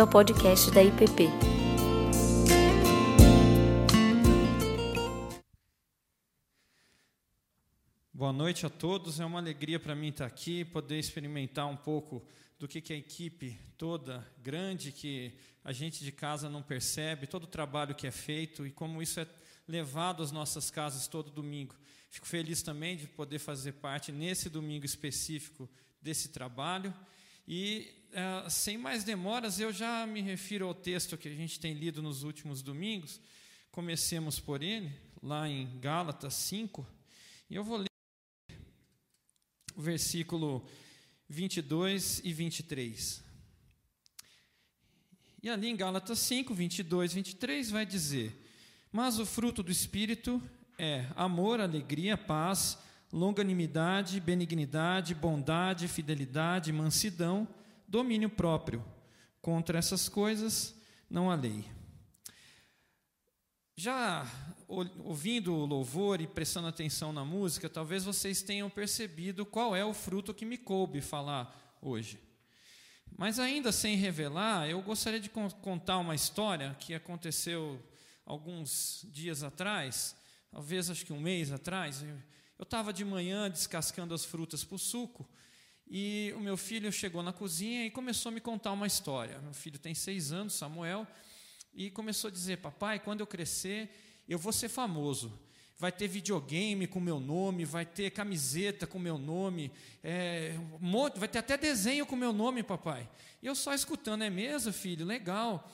bem-vindo ao podcast da IPP. Boa noite a todos. É uma alegria para mim estar aqui, poder experimentar um pouco do que, que a equipe toda grande que a gente de casa não percebe, todo o trabalho que é feito e como isso é levado às nossas casas todo domingo. Fico feliz também de poder fazer parte nesse domingo específico desse trabalho e é, sem mais demoras, eu já me refiro ao texto que a gente tem lido nos últimos domingos. Comecemos por ele, lá em Gálatas 5, e eu vou ler o versículo 22 e 23. E ali em Gálatas 5, 22 e 23 vai dizer: Mas o fruto do Espírito é amor, alegria, paz, longanimidade, benignidade, bondade, fidelidade, mansidão domínio próprio. Contra essas coisas não há lei. Já ouvindo o louvor e prestando atenção na música, talvez vocês tenham percebido qual é o fruto que me coube falar hoje. Mas ainda sem revelar, eu gostaria de contar uma história que aconteceu alguns dias atrás, talvez acho que um mês atrás. Eu estava de manhã descascando as frutas para o suco e o meu filho chegou na cozinha e começou a me contar uma história. Meu filho tem seis anos, Samuel, e começou a dizer: Papai, quando eu crescer, eu vou ser famoso. Vai ter videogame com meu nome, vai ter camiseta com meu nome, é, vai ter até desenho com meu nome, papai. E eu só escutando, é mesmo, filho? Legal.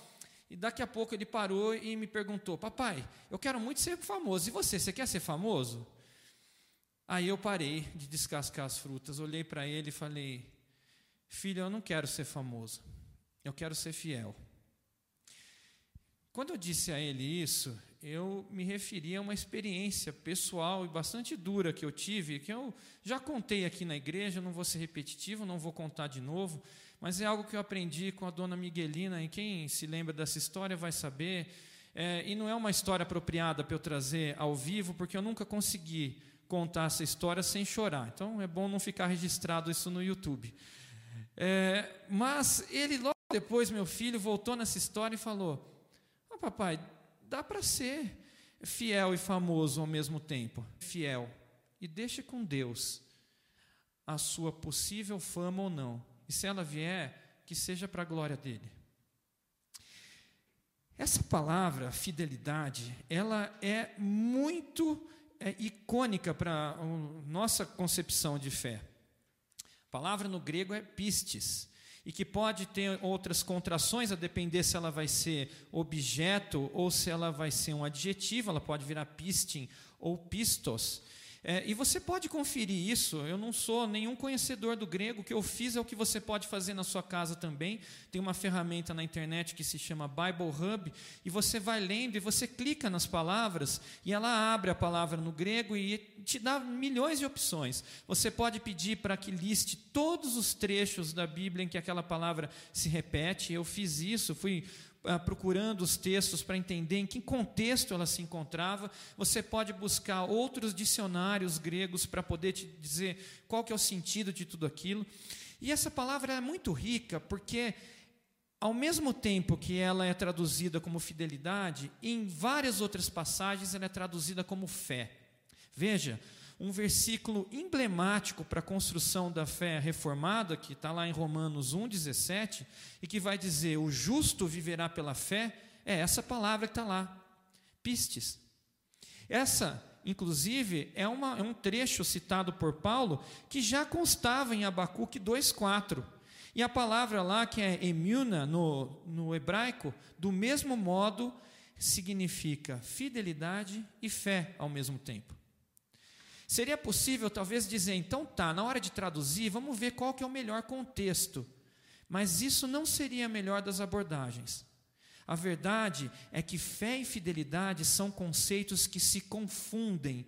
E daqui a pouco ele parou e me perguntou: Papai, eu quero muito ser famoso. E você, você quer ser famoso? Aí eu parei de descascar as frutas, olhei para ele e falei: Filho, eu não quero ser famoso, eu quero ser fiel. Quando eu disse a ele isso, eu me referi a uma experiência pessoal e bastante dura que eu tive, que eu já contei aqui na igreja, não vou ser repetitivo, não vou contar de novo, mas é algo que eu aprendi com a dona Miguelina, e quem se lembra dessa história vai saber. É, e não é uma história apropriada para eu trazer ao vivo, porque eu nunca consegui contar essa história sem chorar. Então é bom não ficar registrado isso no YouTube. É, mas ele, logo depois, meu filho, voltou nessa história e falou: oh, Papai, dá para ser fiel e famoso ao mesmo tempo. Fiel. E deixe com Deus a sua possível fama ou não. E se ela vier, que seja para a glória dele. Essa palavra, fidelidade, ela é muito é icônica para a nossa concepção de fé. A palavra no grego é pistes, e que pode ter outras contrações, a depender se ela vai ser objeto ou se ela vai ser um adjetivo, ela pode virar pistin ou pistos. É, e você pode conferir isso. Eu não sou nenhum conhecedor do grego. O que eu fiz é o que você pode fazer na sua casa também. Tem uma ferramenta na internet que se chama Bible Hub. E você vai lendo e você clica nas palavras e ela abre a palavra no grego e te dá milhões de opções. Você pode pedir para que liste todos os trechos da Bíblia em que aquela palavra se repete. Eu fiz isso, fui procurando os textos para entender em que contexto ela se encontrava. Você pode buscar outros dicionários gregos para poder te dizer qual que é o sentido de tudo aquilo. E essa palavra é muito rica porque ao mesmo tempo que ela é traduzida como fidelidade, em várias outras passagens ela é traduzida como fé. Veja, um versículo emblemático para a construção da fé reformada, que está lá em Romanos 1,17, e que vai dizer: O justo viverá pela fé, é essa palavra que está lá, pistes. Essa, inclusive, é, uma, é um trecho citado por Paulo que já constava em Abacuque 2,4. E a palavra lá, que é emuna no, no hebraico, do mesmo modo, significa fidelidade e fé ao mesmo tempo. Seria possível talvez dizer, então tá, na hora de traduzir, vamos ver qual que é o melhor contexto. Mas isso não seria a melhor das abordagens. A verdade é que fé e fidelidade são conceitos que se confundem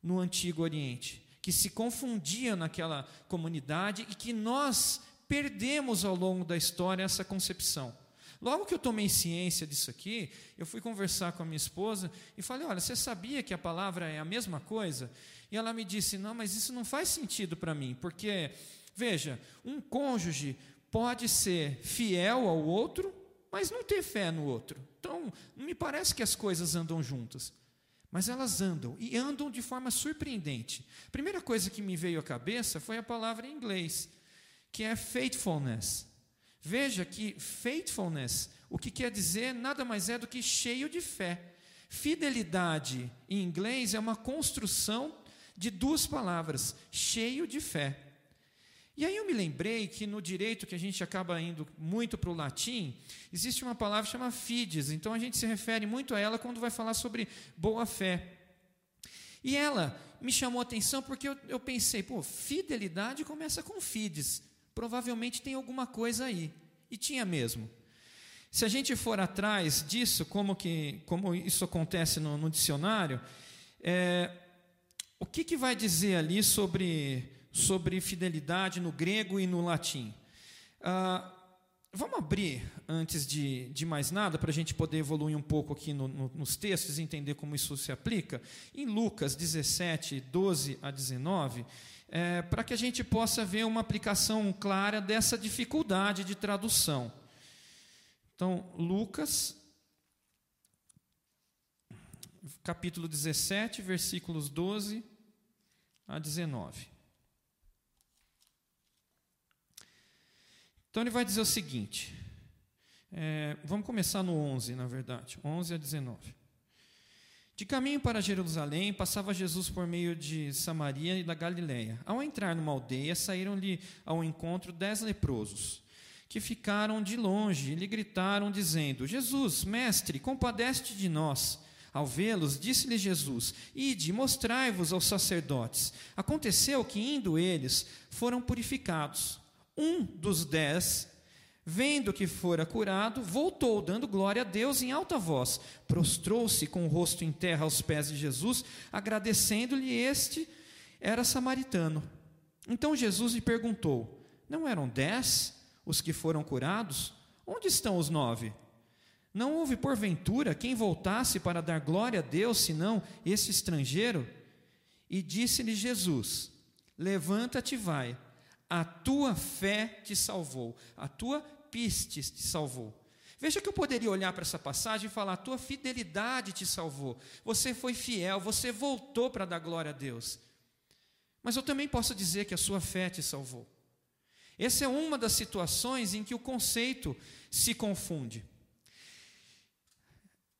no Antigo Oriente, que se confundiam naquela comunidade e que nós perdemos ao longo da história essa concepção. Logo que eu tomei ciência disso aqui, eu fui conversar com a minha esposa e falei: Olha, você sabia que a palavra é a mesma coisa? E ela me disse: Não, mas isso não faz sentido para mim, porque, veja, um cônjuge pode ser fiel ao outro mas não ter fé no outro. Então, não me parece que as coisas andam juntas. Mas elas andam, e andam de forma surpreendente. A primeira coisa que me veio à cabeça foi a palavra em inglês, que é faithfulness. Veja que faithfulness, o que quer dizer nada mais é do que cheio de fé. Fidelidade, em inglês, é uma construção de duas palavras, cheio de fé. E aí eu me lembrei que no direito, que a gente acaba indo muito para o latim, existe uma palavra chamada fides, então a gente se refere muito a ela quando vai falar sobre boa fé. E ela me chamou a atenção porque eu, eu pensei, pô, fidelidade começa com fides, provavelmente tem alguma coisa aí. E tinha mesmo. Se a gente for atrás disso, como, que, como isso acontece no, no dicionário, é, o que, que vai dizer ali sobre sobre fidelidade no grego e no latim. Ah, vamos abrir, antes de, de mais nada, para a gente poder evoluir um pouco aqui no, no, nos textos e entender como isso se aplica, em Lucas 17, 12 a 19, é, para que a gente possa ver uma aplicação clara dessa dificuldade de tradução. Então, Lucas, capítulo 17, versículos 12 a 19. Então ele vai dizer o seguinte, é, vamos começar no 11, na verdade, 11 a 19. De caminho para Jerusalém, passava Jesus por meio de Samaria e da Galiléia. Ao entrar numa aldeia, saíram-lhe ao encontro dez leprosos, que ficaram de longe e lhe gritaram, dizendo: Jesus, mestre, compadece de nós. Ao vê-los, disse-lhe Jesus: Ide, mostrai-vos aos sacerdotes. Aconteceu que, indo eles, foram purificados. Um dos dez, vendo que fora curado, voltou, dando glória a Deus em alta voz. Prostrou-se com o rosto em terra aos pés de Jesus, agradecendo-lhe. Este era samaritano. Então Jesus lhe perguntou: Não eram dez os que foram curados? Onde estão os nove? Não houve porventura quem voltasse para dar glória a Deus, senão esse estrangeiro? E disse-lhe Jesus: Levanta-te vai a tua fé te salvou, a tua pistes te salvou. Veja que eu poderia olhar para essa passagem e falar: a tua fidelidade te salvou, você foi fiel, você voltou para dar glória a Deus. Mas eu também posso dizer que a sua fé te salvou. Essa é uma das situações em que o conceito se confunde.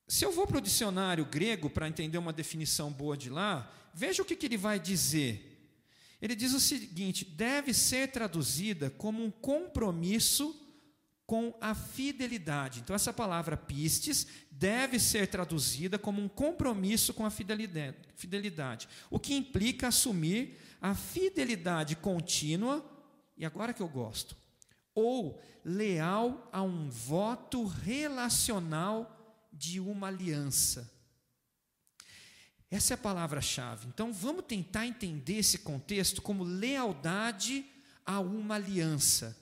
Se eu vou para o dicionário grego para entender uma definição boa de lá, veja o que, que ele vai dizer ele diz o seguinte: deve ser traduzida como um compromisso com a fidelidade. Então, essa palavra pistes deve ser traduzida como um compromisso com a fidelidade, o que implica assumir a fidelidade contínua, e agora que eu gosto, ou leal a um voto relacional de uma aliança. Essa é a palavra-chave. Então vamos tentar entender esse contexto como lealdade a uma aliança.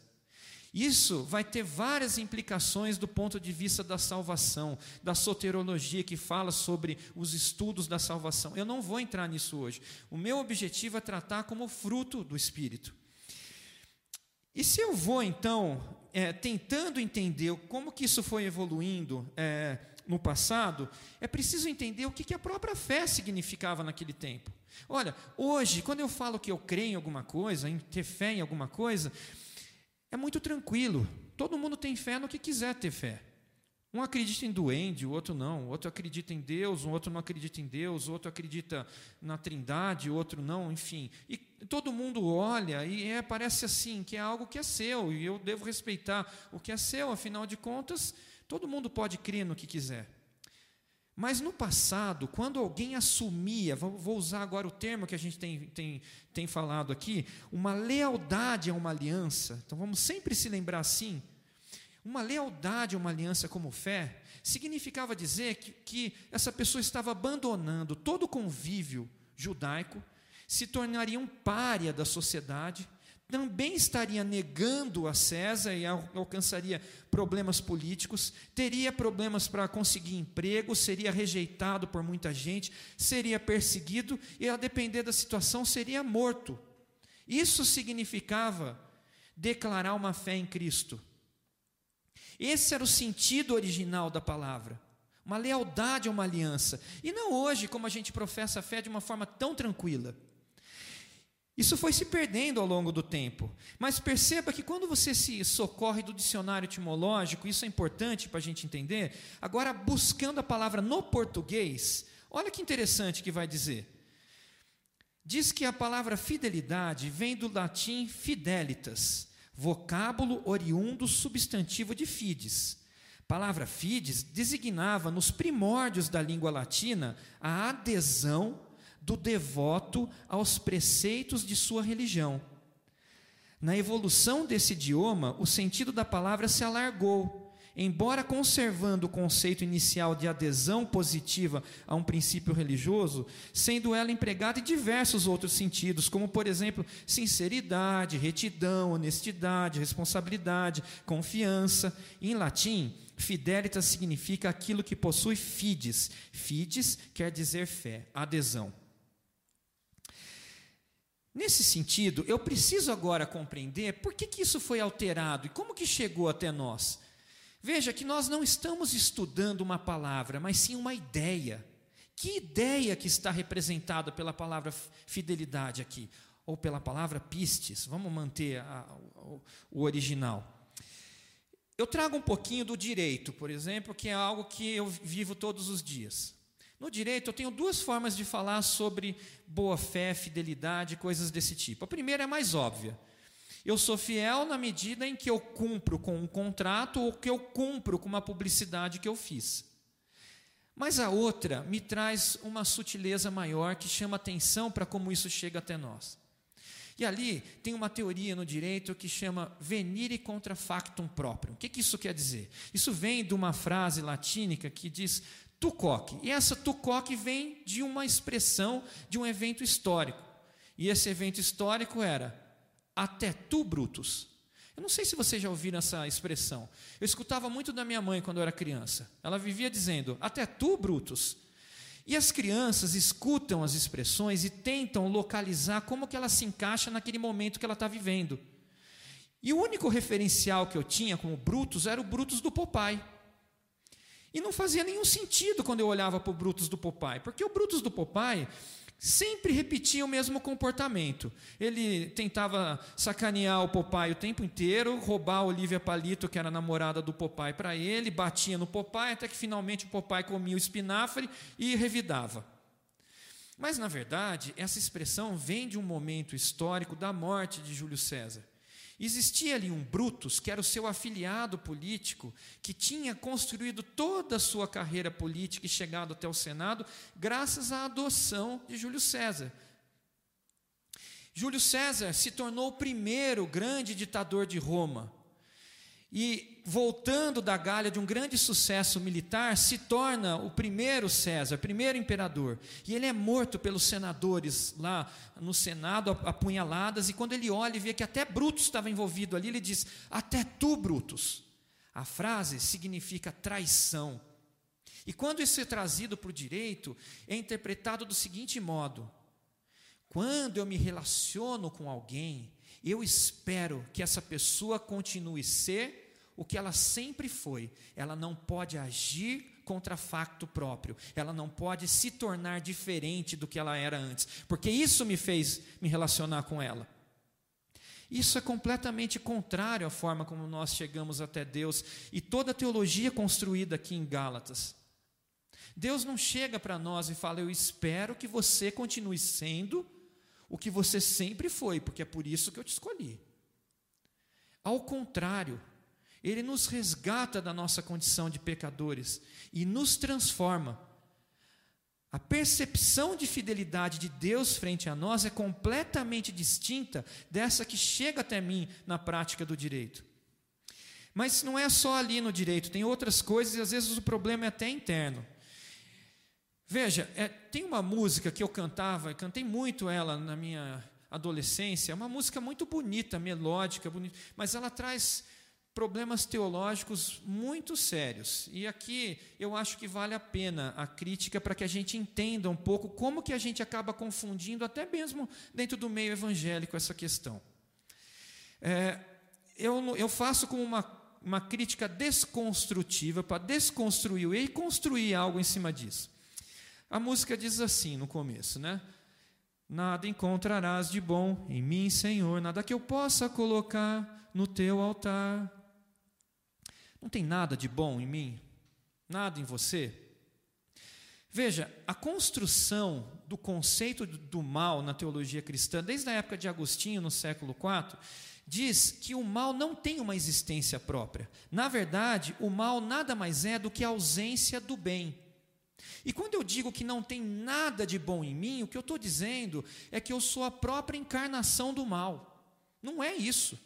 Isso vai ter várias implicações do ponto de vista da salvação, da soterologia que fala sobre os estudos da salvação. Eu não vou entrar nisso hoje. O meu objetivo é tratar como fruto do Espírito. E se eu vou, então, é, tentando entender como que isso foi evoluindo é, no passado, é preciso entender o que a própria fé significava naquele tempo. Olha, hoje, quando eu falo que eu creio em alguma coisa, em ter fé em alguma coisa, é muito tranquilo. Todo mundo tem fé no que quiser ter fé. Um acredita em duende, o outro não. O outro acredita em Deus, o outro não acredita em Deus, o outro acredita na trindade, o outro não, enfim. E todo mundo olha e é, parece assim, que é algo que é seu, e eu devo respeitar o que é seu, afinal de contas, Todo mundo pode crer no que quiser. Mas no passado, quando alguém assumia, vou usar agora o termo que a gente tem, tem, tem falado aqui, uma lealdade a uma aliança, então vamos sempre se lembrar assim, uma lealdade a uma aliança como fé, significava dizer que, que essa pessoa estava abandonando todo o convívio judaico, se tornaria um pária da sociedade, também estaria negando a César e alcançaria problemas políticos, teria problemas para conseguir emprego, seria rejeitado por muita gente, seria perseguido e, a depender da situação, seria morto. Isso significava declarar uma fé em Cristo. Esse era o sentido original da palavra. Uma lealdade a uma aliança. E não hoje, como a gente professa a fé de uma forma tão tranquila. Isso foi se perdendo ao longo do tempo. Mas perceba que quando você se socorre do dicionário etimológico, isso é importante para a gente entender. Agora, buscando a palavra no português, olha que interessante que vai dizer. Diz que a palavra fidelidade vem do latim fidelitas, vocábulo oriundo substantivo de fides. Palavra fides designava nos primórdios da língua latina a adesão do devoto aos preceitos de sua religião. Na evolução desse idioma, o sentido da palavra se alargou, embora conservando o conceito inicial de adesão positiva a um princípio religioso, sendo ela empregada em diversos outros sentidos, como, por exemplo, sinceridade, retidão, honestidade, responsabilidade, confiança. Em latim, fidelitas significa aquilo que possui fides. Fides quer dizer fé, adesão. Nesse sentido, eu preciso agora compreender por que, que isso foi alterado e como que chegou até nós. Veja que nós não estamos estudando uma palavra, mas sim uma ideia. Que ideia que está representada pela palavra fidelidade aqui? Ou pela palavra pistes? Vamos manter a, o, o original. Eu trago um pouquinho do direito, por exemplo, que é algo que eu vivo todos os dias. No direito, eu tenho duas formas de falar sobre boa fé, fidelidade, coisas desse tipo. A primeira é mais óbvia. Eu sou fiel na medida em que eu cumpro com um contrato ou que eu cumpro com uma publicidade que eu fiz. Mas a outra me traz uma sutileza maior que chama atenção para como isso chega até nós. E ali tem uma teoria no direito que chama venire contra factum próprio. O que, que isso quer dizer? Isso vem de uma frase latínica que diz tucoque. E essa tucoque vem de uma expressão de um evento histórico. E esse evento histórico era até tu, Brutus. Eu não sei se vocês já ouviram essa expressão. Eu escutava muito da minha mãe quando eu era criança. Ela vivia dizendo: Até tu, Brutus. E as crianças escutam as expressões e tentam localizar como que ela se encaixa naquele momento que ela está vivendo. E o único referencial que eu tinha como Brutus era o Brutus do Popeye. E não fazia nenhum sentido quando eu olhava para o Brutus do Popeye, porque o Brutus do Popeye sempre repetia o mesmo comportamento. Ele tentava sacanear o Popeye o tempo inteiro, roubar a Olivia Palito, que era namorada do Popeye, para ele, batia no Popeye, até que finalmente o Popeye comia o espinafre e revidava. Mas, na verdade, essa expressão vem de um momento histórico da morte de Júlio César. Existia ali um Brutus, que era o seu afiliado político, que tinha construído toda a sua carreira política e chegado até o Senado, graças à adoção de Júlio César. Júlio César se tornou o primeiro grande ditador de Roma. E voltando da Gália de um grande sucesso militar, se torna o primeiro César, primeiro imperador. E ele é morto pelos senadores lá no Senado, apunhaladas. E quando ele olha e vê que até Brutus estava envolvido ali, ele diz: Até tu, Brutus. A frase significa traição. E quando isso é trazido para o direito, é interpretado do seguinte modo: quando eu me relaciono com alguém, eu espero que essa pessoa continue ser o que ela sempre foi. Ela não pode agir contra facto próprio. Ela não pode se tornar diferente do que ela era antes, porque isso me fez me relacionar com ela. Isso é completamente contrário à forma como nós chegamos até Deus e toda a teologia construída aqui em Gálatas. Deus não chega para nós e fala: Eu espero que você continue sendo o que você sempre foi, porque é por isso que eu te escolhi. Ao contrário, Ele nos resgata da nossa condição de pecadores e nos transforma. A percepção de fidelidade de Deus frente a nós é completamente distinta dessa que chega até mim na prática do direito. Mas não é só ali no direito, tem outras coisas e às vezes o problema é até interno. Veja, é, tem uma música que eu cantava, cantei muito ela na minha adolescência, é uma música muito bonita, melódica, bonita, mas ela traz problemas teológicos muito sérios. E aqui eu acho que vale a pena a crítica para que a gente entenda um pouco como que a gente acaba confundindo, até mesmo dentro do meio evangélico, essa questão. É, eu, eu faço com uma uma crítica desconstrutiva para desconstruir e construir algo em cima disso. A música diz assim no começo, né? Nada encontrarás de bom em mim, Senhor, nada que eu possa colocar no teu altar. Não tem nada de bom em mim, nada em você. Veja, a construção do conceito do mal na teologia cristã, desde a época de Agostinho, no século IV, diz que o mal não tem uma existência própria. Na verdade, o mal nada mais é do que a ausência do bem. E quando eu digo que não tem nada de bom em mim, o que eu estou dizendo é que eu sou a própria encarnação do mal. Não é isso.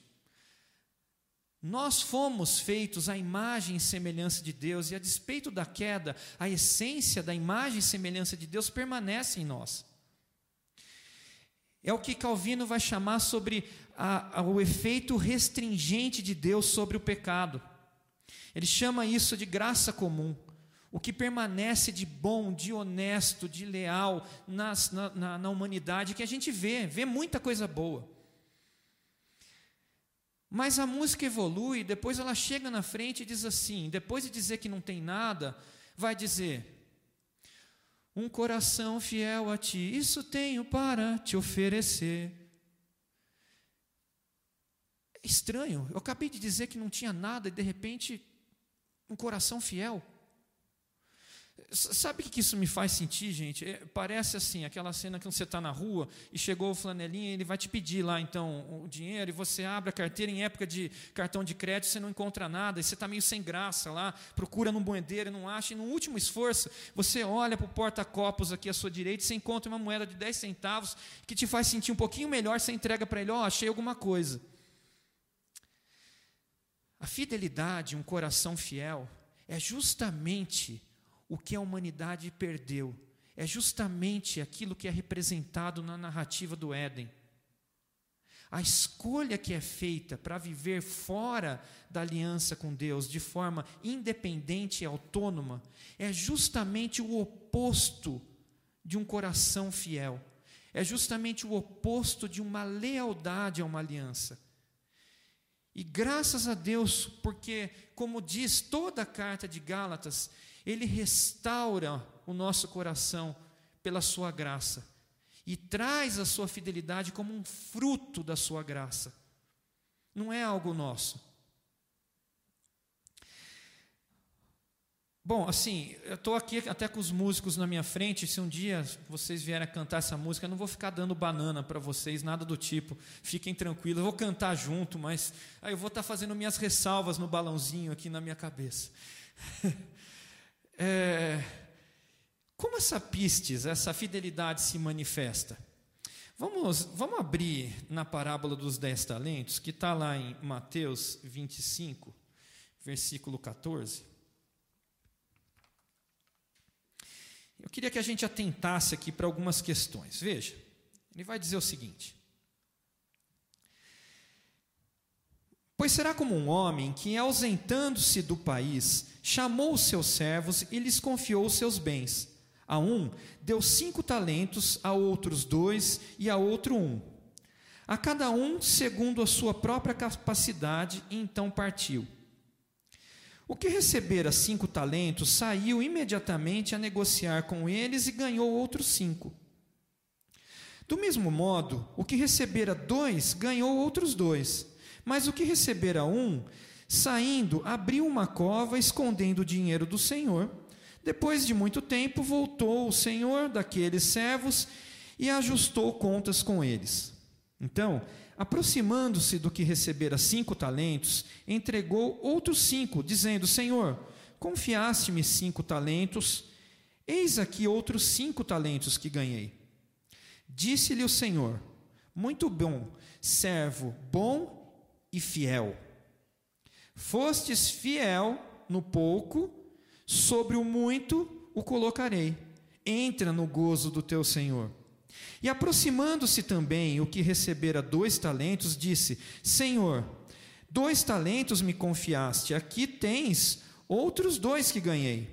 Nós fomos feitos à imagem e semelhança de Deus, e a despeito da queda, a essência da imagem e semelhança de Deus permanece em nós. É o que Calvino vai chamar sobre a, a, o efeito restringente de Deus sobre o pecado. Ele chama isso de graça comum. O que permanece de bom, de honesto, de leal nas, na, na, na humanidade, que a gente vê, vê muita coisa boa. Mas a música evolui, depois ela chega na frente e diz assim: depois de dizer que não tem nada, vai dizer: Um coração fiel a ti, isso tenho para te oferecer. É estranho, eu acabei de dizer que não tinha nada e de repente, um coração fiel. Sabe o que isso me faz sentir, gente? É, parece assim, aquela cena que você está na rua e chegou o flanelinha, ele vai te pedir lá então o dinheiro e você abre a carteira em época de cartão de crédito, você não encontra nada e você está meio sem graça lá, procura no moedeiro e não acha, e no último esforço você olha para o porta-copos aqui à sua direita e você encontra uma moeda de 10 centavos que te faz sentir um pouquinho melhor, você entrega para ele, ó, oh, achei alguma coisa. A fidelidade, um coração fiel, é justamente o que a humanidade perdeu. É justamente aquilo que é representado na narrativa do Éden. A escolha que é feita para viver fora da aliança com Deus, de forma independente e autônoma, é justamente o oposto de um coração fiel. É justamente o oposto de uma lealdade a uma aliança. E graças a Deus, porque, como diz toda a carta de Gálatas, ele restaura o nosso coração pela sua graça e traz a sua fidelidade como um fruto da sua graça. Não é algo nosso. Bom, assim, eu estou aqui até com os músicos na minha frente. Se um dia vocês vierem a cantar essa música, eu não vou ficar dando banana para vocês, nada do tipo. Fiquem tranquilos, eu vou cantar junto, mas aí eu vou estar tá fazendo minhas ressalvas no balãozinho aqui na minha cabeça. é, como essa pistes, essa fidelidade se manifesta? Vamos, vamos abrir na parábola dos dez talentos, que está lá em Mateus 25, versículo 14. Eu queria que a gente atentasse aqui para algumas questões. Veja, ele vai dizer o seguinte: Pois será como um homem que, ausentando-se do país, chamou os seus servos e lhes confiou os seus bens. A um deu cinco talentos, a outros dois e a outro um. A cada um segundo a sua própria capacidade, e então partiu. O que recebera cinco talentos saiu imediatamente a negociar com eles e ganhou outros cinco. Do mesmo modo, o que recebera dois ganhou outros dois. Mas o que recebera um, saindo, abriu uma cova, escondendo o dinheiro do senhor. Depois de muito tempo, voltou o senhor daqueles servos e ajustou contas com eles. Então, aproximando-se do que recebera cinco talentos, entregou outros cinco, dizendo: Senhor, confiaste-me cinco talentos, eis aqui outros cinco talentos que ganhei. Disse-lhe o Senhor: Muito bom, servo bom e fiel. Fostes fiel no pouco, sobre o muito o colocarei. Entra no gozo do teu Senhor. E aproximando-se também o que recebera dois talentos, disse: Senhor, dois talentos me confiaste, aqui tens outros dois que ganhei.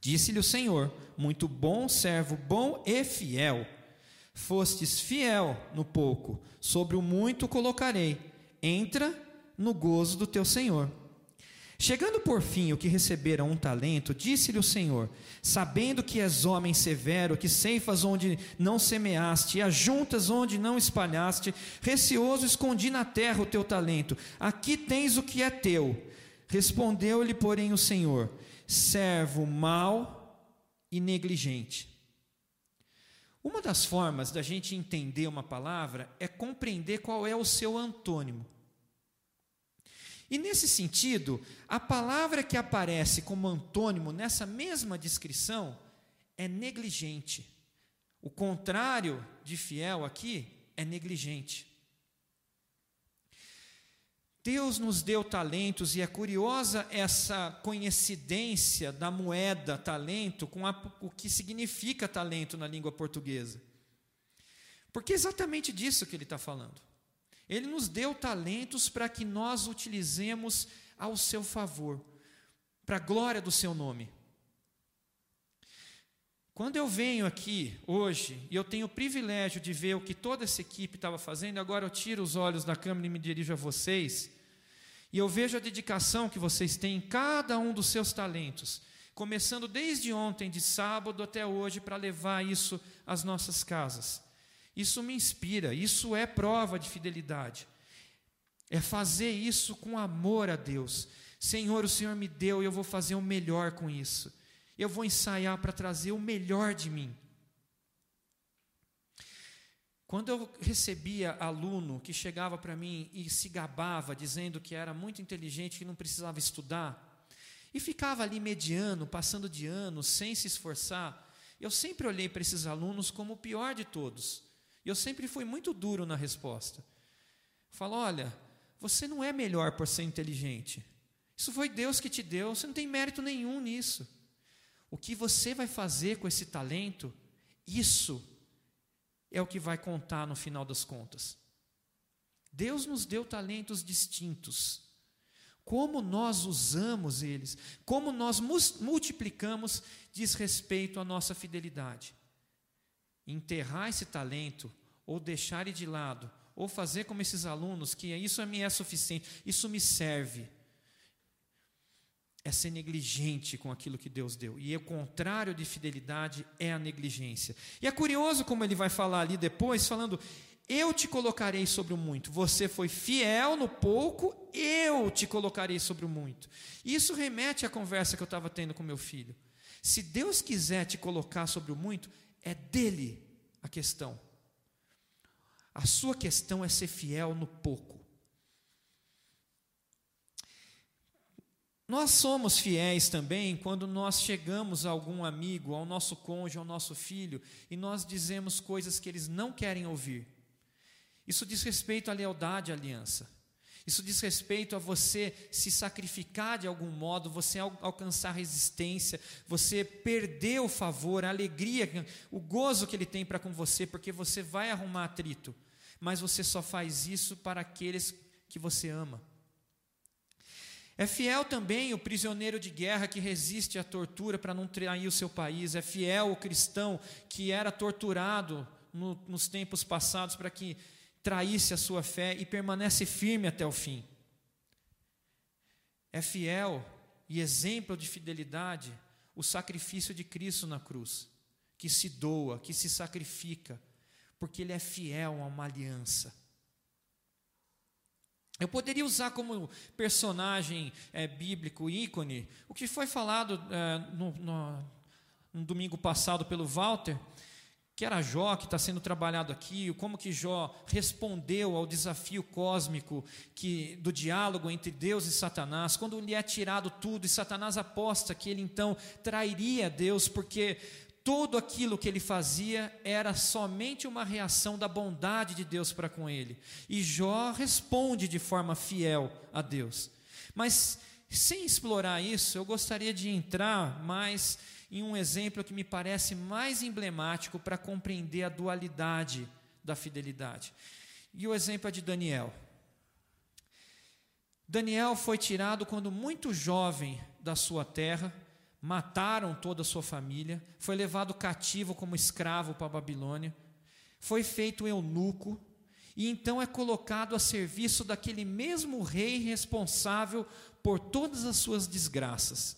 Disse-lhe o Senhor: Muito bom, servo bom e fiel. Fostes fiel no pouco, sobre o muito colocarei entra no gozo do teu Senhor. Chegando por fim o que recebera um talento, disse-lhe o Senhor: Sabendo que és homem severo, que ceifas onde não semeaste, e ajuntas onde não espalhaste, receoso escondi na terra o teu talento. Aqui tens o que é teu. Respondeu-lhe, porém, o Senhor: Servo mau e negligente. Uma das formas da gente entender uma palavra é compreender qual é o seu antônimo. E nesse sentido, a palavra que aparece como antônimo nessa mesma descrição é negligente. O contrário de fiel aqui é negligente. Deus nos deu talentos e é curiosa essa coincidência da moeda talento com a, o que significa talento na língua portuguesa. Porque é exatamente disso que ele está falando. Ele nos deu talentos para que nós utilizemos ao seu favor, para a glória do seu nome. Quando eu venho aqui hoje e eu tenho o privilégio de ver o que toda essa equipe estava fazendo, agora eu tiro os olhos da câmera e me dirijo a vocês, e eu vejo a dedicação que vocês têm em cada um dos seus talentos, começando desde ontem, de sábado até hoje, para levar isso às nossas casas. Isso me inspira, isso é prova de fidelidade. É fazer isso com amor a Deus. Senhor, o Senhor me deu e eu vou fazer o melhor com isso. Eu vou ensaiar para trazer o melhor de mim. Quando eu recebia aluno que chegava para mim e se gabava, dizendo que era muito inteligente, que não precisava estudar, e ficava ali mediano, passando de ano, sem se esforçar, eu sempre olhei para esses alunos como o pior de todos. E eu sempre fui muito duro na resposta. Falo, olha, você não é melhor por ser inteligente. Isso foi Deus que te deu, você não tem mérito nenhum nisso. O que você vai fazer com esse talento, isso é o que vai contar no final das contas. Deus nos deu talentos distintos. Como nós usamos eles, como nós multiplicamos, diz respeito à nossa fidelidade enterrar esse talento, ou deixar ele de lado, ou fazer como esses alunos, que isso me é suficiente, isso me serve, é ser negligente com aquilo que Deus deu. E o contrário de fidelidade é a negligência. E é curioso como ele vai falar ali depois, falando: Eu te colocarei sobre o muito. Você foi fiel no pouco, eu te colocarei sobre o muito. Isso remete à conversa que eu estava tendo com meu filho. Se Deus quiser te colocar sobre o muito, é dele a questão. A sua questão é ser fiel no pouco. Nós somos fiéis também quando nós chegamos a algum amigo, ao nosso cônjuge, ao nosso filho, e nós dizemos coisas que eles não querem ouvir. Isso diz respeito à lealdade à aliança. Isso diz respeito a você se sacrificar de algum modo, você alcançar resistência, você perder o favor, a alegria, o gozo que ele tem para com você, porque você vai arrumar atrito, mas você só faz isso para aqueles que você ama. É fiel também o prisioneiro de guerra que resiste à tortura para não trair o seu país. É fiel o cristão que era torturado no, nos tempos passados para que traísse a sua fé e permanece firme até o fim. É fiel e exemplo de fidelidade o sacrifício de Cristo na cruz, que se doa, que se sacrifica, porque ele é fiel a uma aliança. Eu poderia usar como personagem é, bíblico, ícone, o que foi falado é, no, no, no domingo passado pelo Walter, que era Jó, que está sendo trabalhado aqui, como que Jó respondeu ao desafio cósmico que do diálogo entre Deus e Satanás, quando lhe é tirado tudo e Satanás aposta que ele então trairia Deus, porque tudo aquilo que ele fazia era somente uma reação da bondade de Deus para com ele. E Jó responde de forma fiel a Deus. Mas sem explorar isso, eu gostaria de entrar mais em um exemplo que me parece mais emblemático para compreender a dualidade da fidelidade. E o exemplo é de Daniel. Daniel foi tirado quando muito jovem da sua terra, mataram toda a sua família, foi levado cativo como escravo para a Babilônia, foi feito eunuco, e então é colocado a serviço daquele mesmo rei responsável por todas as suas desgraças.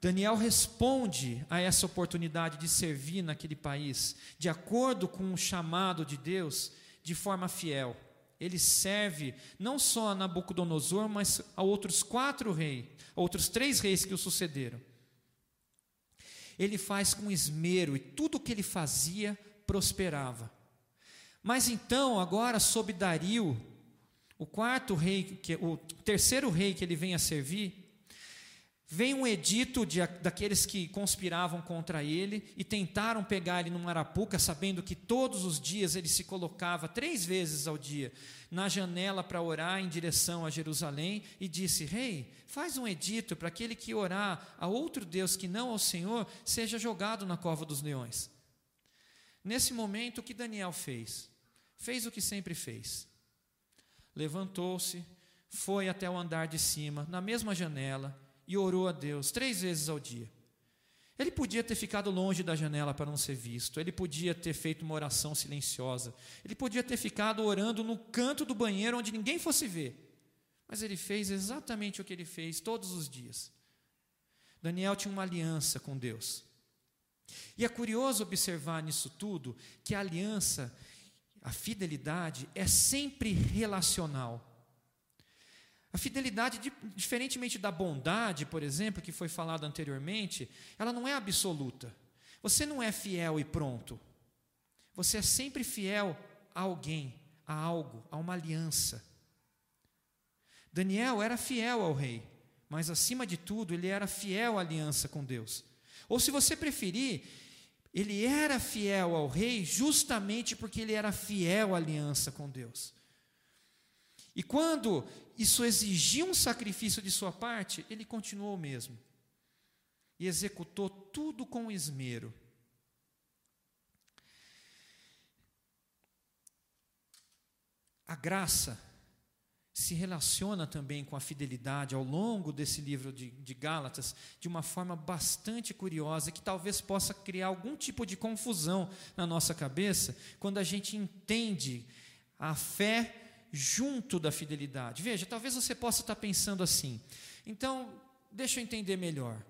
Daniel responde a essa oportunidade de servir naquele país, de acordo com o chamado de Deus, de forma fiel. Ele serve não só a Nabucodonosor, mas a outros quatro reis, outros três reis que o sucederam. Ele faz com esmero e tudo o que ele fazia prosperava. Mas então, agora sob Dario, o quarto rei, que, o terceiro rei que ele vem a servir, Vem um edito de, daqueles que conspiravam contra ele e tentaram pegar ele numa arapuca, sabendo que todos os dias ele se colocava três vezes ao dia na janela para orar em direção a Jerusalém e disse: Rei, faz um edito para aquele que orar a outro Deus que não ao Senhor seja jogado na cova dos leões. Nesse momento, o que Daniel fez? Fez o que sempre fez. Levantou-se, foi até o andar de cima, na mesma janela, e orou a Deus três vezes ao dia. Ele podia ter ficado longe da janela para não ser visto, ele podia ter feito uma oração silenciosa, ele podia ter ficado orando no canto do banheiro onde ninguém fosse ver. Mas ele fez exatamente o que ele fez todos os dias. Daniel tinha uma aliança com Deus. E é curioso observar nisso tudo que a aliança, a fidelidade, é sempre relacional. A fidelidade, diferentemente da bondade, por exemplo, que foi falado anteriormente, ela não é absoluta. Você não é fiel e pronto. Você é sempre fiel a alguém, a algo, a uma aliança. Daniel era fiel ao rei, mas acima de tudo, ele era fiel à aliança com Deus. Ou se você preferir, ele era fiel ao rei justamente porque ele era fiel à aliança com Deus. E quando isso exigia um sacrifício de sua parte, ele continuou mesmo. E executou tudo com esmero. A graça se relaciona também com a fidelidade ao longo desse livro de, de, Gálatas de uma forma bastante curiosa, que talvez possa criar algum tipo de confusão na nossa cabeça, quando a gente entende a fé junto da fidelidade. Veja, talvez você possa estar pensando assim. Então, deixa eu entender melhor.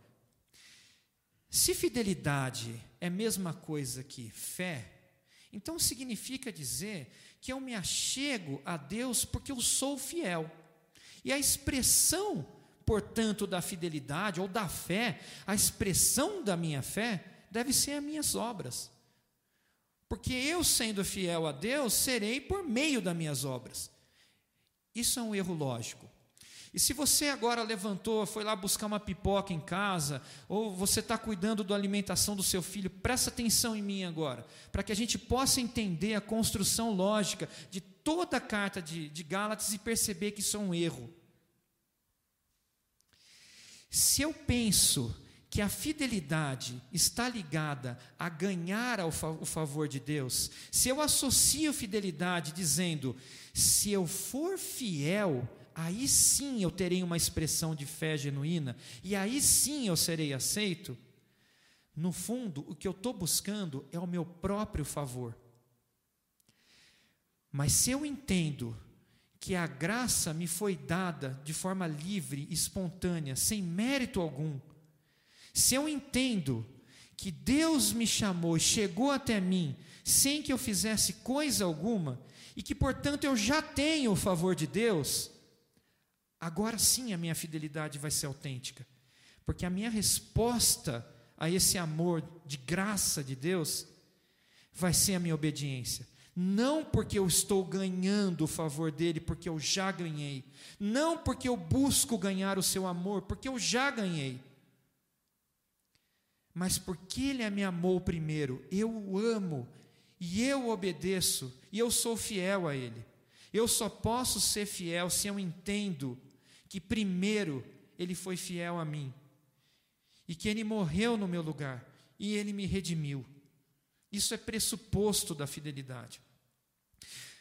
Se fidelidade é a mesma coisa que fé, então significa dizer que eu me achego a Deus porque eu sou fiel. E a expressão, portanto, da fidelidade ou da fé, a expressão da minha fé, deve ser as minhas obras. Porque eu, sendo fiel a Deus, serei por meio das minhas obras. Isso é um erro lógico. E se você agora levantou, foi lá buscar uma pipoca em casa, ou você está cuidando da alimentação do seu filho, presta atenção em mim agora, para que a gente possa entender a construção lógica de toda a carta de, de Gálatas e perceber que isso é um erro. Se eu penso que a fidelidade está ligada a ganhar o favor de Deus, se eu associo fidelidade dizendo, se eu for fiel, aí sim eu terei uma expressão de fé genuína, e aí sim eu serei aceito, no fundo, o que eu estou buscando é o meu próprio favor. Mas se eu entendo que a graça me foi dada de forma livre, espontânea, sem mérito algum, se eu entendo que Deus me chamou e chegou até mim sem que eu fizesse coisa alguma, e que, portanto, eu já tenho o favor de Deus, agora sim a minha fidelidade vai ser autêntica, porque a minha resposta a esse amor de graça de Deus vai ser a minha obediência. Não porque eu estou ganhando o favor dele, porque eu já ganhei. Não porque eu busco ganhar o seu amor, porque eu já ganhei mas porque Ele me amou primeiro, eu o amo e eu obedeço e eu sou fiel a Ele. Eu só posso ser fiel se eu entendo que primeiro Ele foi fiel a mim e que Ele morreu no meu lugar e Ele me redimiu. Isso é pressuposto da fidelidade.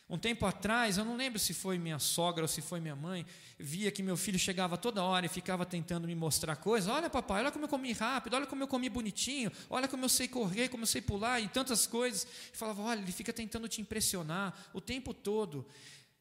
Um tempo atrás, eu não lembro se foi minha sogra ou se foi minha mãe, via que meu filho chegava toda hora e ficava tentando me mostrar coisas. Olha, papai, olha como eu comi rápido, olha como eu comi bonitinho, olha como eu sei correr, como eu sei pular e tantas coisas. E falava, olha, ele fica tentando te impressionar o tempo todo.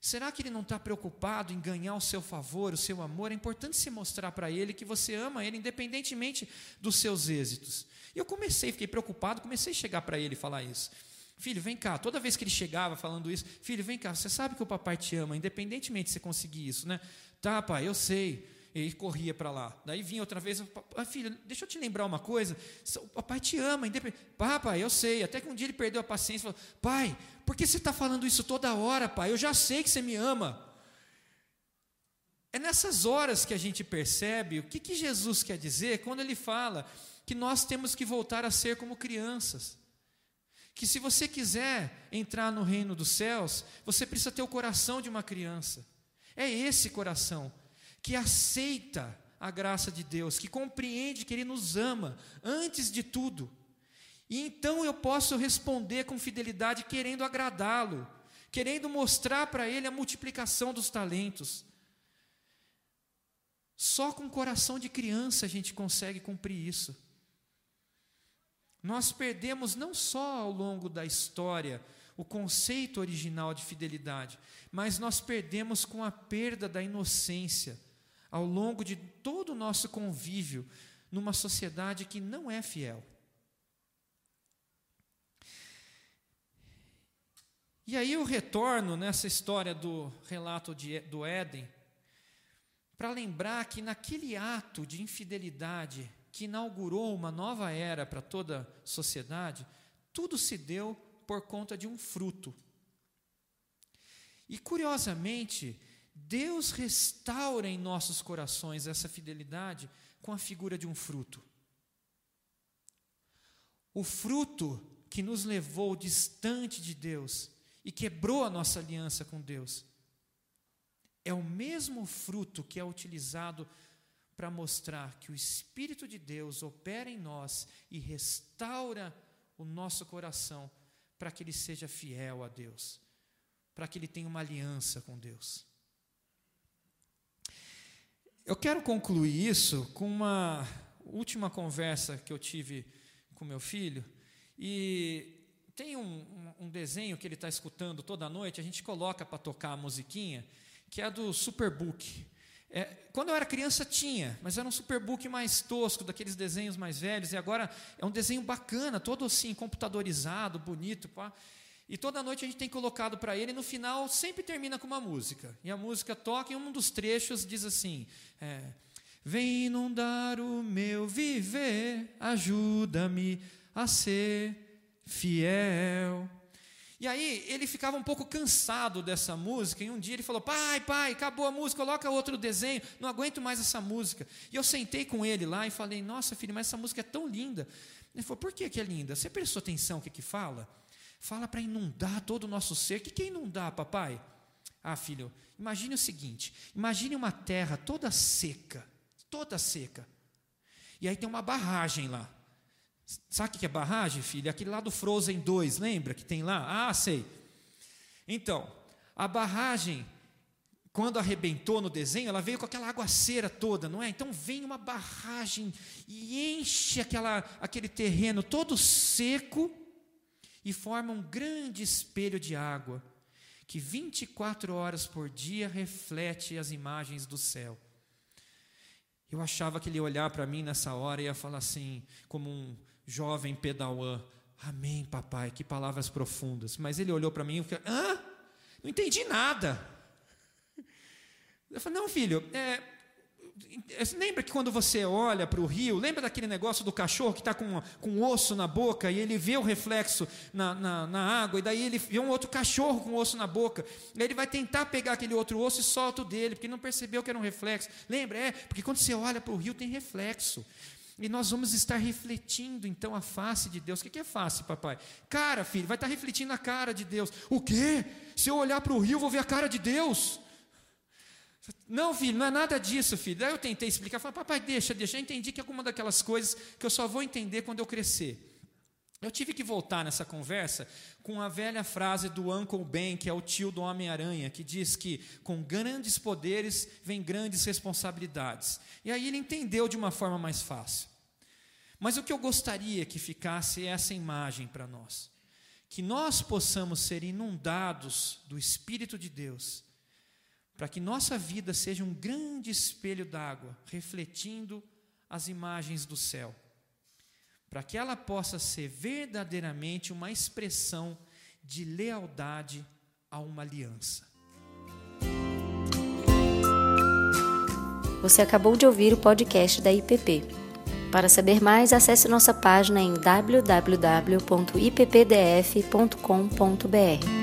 Será que ele não está preocupado em ganhar o seu favor, o seu amor? É importante se mostrar para ele que você ama ele, independentemente dos seus êxitos. E eu comecei, fiquei preocupado, comecei a chegar para ele e falar isso. Filho, vem cá. Toda vez que ele chegava falando isso, filho, vem cá. Você sabe que o papai te ama, independentemente de você conseguir isso, né? Tá, pai, eu sei. E corria para lá. Daí vinha outra vez, ah, filho, deixa eu te lembrar uma coisa. O papai te ama, independente. Papai, eu sei. Até que um dia ele perdeu a paciência falou: Pai, por que você está falando isso toda hora, pai? Eu já sei que você me ama. É nessas horas que a gente percebe o que, que Jesus quer dizer quando ele fala que nós temos que voltar a ser como crianças que se você quiser entrar no reino dos céus, você precisa ter o coração de uma criança. É esse coração que aceita a graça de Deus, que compreende que Ele nos ama antes de tudo. E então eu posso responder com fidelidade, querendo agradá-lo, querendo mostrar para Ele a multiplicação dos talentos. Só com coração de criança a gente consegue cumprir isso. Nós perdemos não só ao longo da história o conceito original de fidelidade, mas nós perdemos com a perda da inocência ao longo de todo o nosso convívio numa sociedade que não é fiel. E aí eu retorno nessa história do relato de, do Éden, para lembrar que naquele ato de infidelidade que inaugurou uma nova era para toda a sociedade, tudo se deu por conta de um fruto. E curiosamente, Deus restaura em nossos corações essa fidelidade com a figura de um fruto. O fruto que nos levou distante de Deus e quebrou a nossa aliança com Deus é o mesmo fruto que é utilizado para mostrar que o Espírito de Deus opera em nós e restaura o nosso coração para que ele seja fiel a Deus, para que ele tenha uma aliança com Deus. Eu quero concluir isso com uma última conversa que eu tive com meu filho, e tem um, um, desenho que ele está escutando toda noite, a gente coloca para tocar a musiquinha, que é do Superbook. É, quando eu era criança tinha, mas era um superbook mais tosco, daqueles desenhos mais velhos, e agora é um desenho bacana, todo assim, computadorizado, bonito. Pá. E toda noite a gente tem colocado para ele, e no final sempre termina com uma música. E a música toca, e um dos trechos diz assim: é, Vem inundar o meu viver, ajuda-me a ser fiel. E aí ele ficava um pouco cansado dessa música, e um dia ele falou: Pai, pai, acabou a música, coloca outro desenho, não aguento mais essa música. E eu sentei com ele lá e falei: Nossa, filho, mas essa música é tão linda. Ele falou: Por que, que é linda? Você prestou atenção o que, que fala? Fala para inundar todo o nosso ser. O que, é inundar, papai? Ah, filho, imagine o seguinte: imagine uma terra toda seca, toda seca. E aí tem uma barragem lá. Sabe o que é barragem, filho? É aquele lá do Frozen 2, lembra que tem lá? Ah, sei. Então, a barragem, quando arrebentou no desenho, ela veio com aquela aguaceira toda, não é? Então vem uma barragem e enche aquela, aquele terreno todo seco e forma um grande espelho de água que 24 horas por dia reflete as imagens do céu. Eu achava que ele ia olhar para mim nessa hora e ia falar assim, como um jovem pedauã. Amém, papai, que palavras profundas. Mas ele olhou para mim e falou: hã? Não entendi nada. Eu falei: não, filho, é, lembra que quando você olha para o rio, lembra daquele negócio do cachorro que está com, com osso na boca e ele vê o reflexo na, na, na, água, e daí ele vê um outro cachorro com osso na boca, e ele vai tentar pegar aquele outro osso e solta o dele, porque não percebeu que era um reflexo. Lembra? É, porque quando você olha para o rio tem reflexo. E nós vamos estar refletindo então a face de Deus. O que é face, papai? Cara, filho, vai estar refletindo a cara de Deus. O quê? Se eu olhar para o rio, vou ver a cara de Deus. Não, filho, não é nada disso, filho. Daí eu tentei explicar, falei, papai, deixa, deixa. Eu entendi que é alguma daquelas coisas que eu só vou entender quando eu crescer. Eu tive que voltar nessa conversa com a velha frase do Uncle Ben, que é o tio do Homem-Aranha, que diz que com grandes poderes vem grandes responsabilidades. E aí ele entendeu de uma forma mais fácil. Mas o que eu gostaria que ficasse é essa imagem para nós. Que nós possamos ser inundados do Espírito de Deus, para que nossa vida seja um grande espelho d'água, refletindo as imagens do céu para que ela possa ser verdadeiramente uma expressão de lealdade a uma aliança. Você acabou de ouvir o podcast da IPP. Para saber mais, acesse nossa página em www.ippdf.com.br.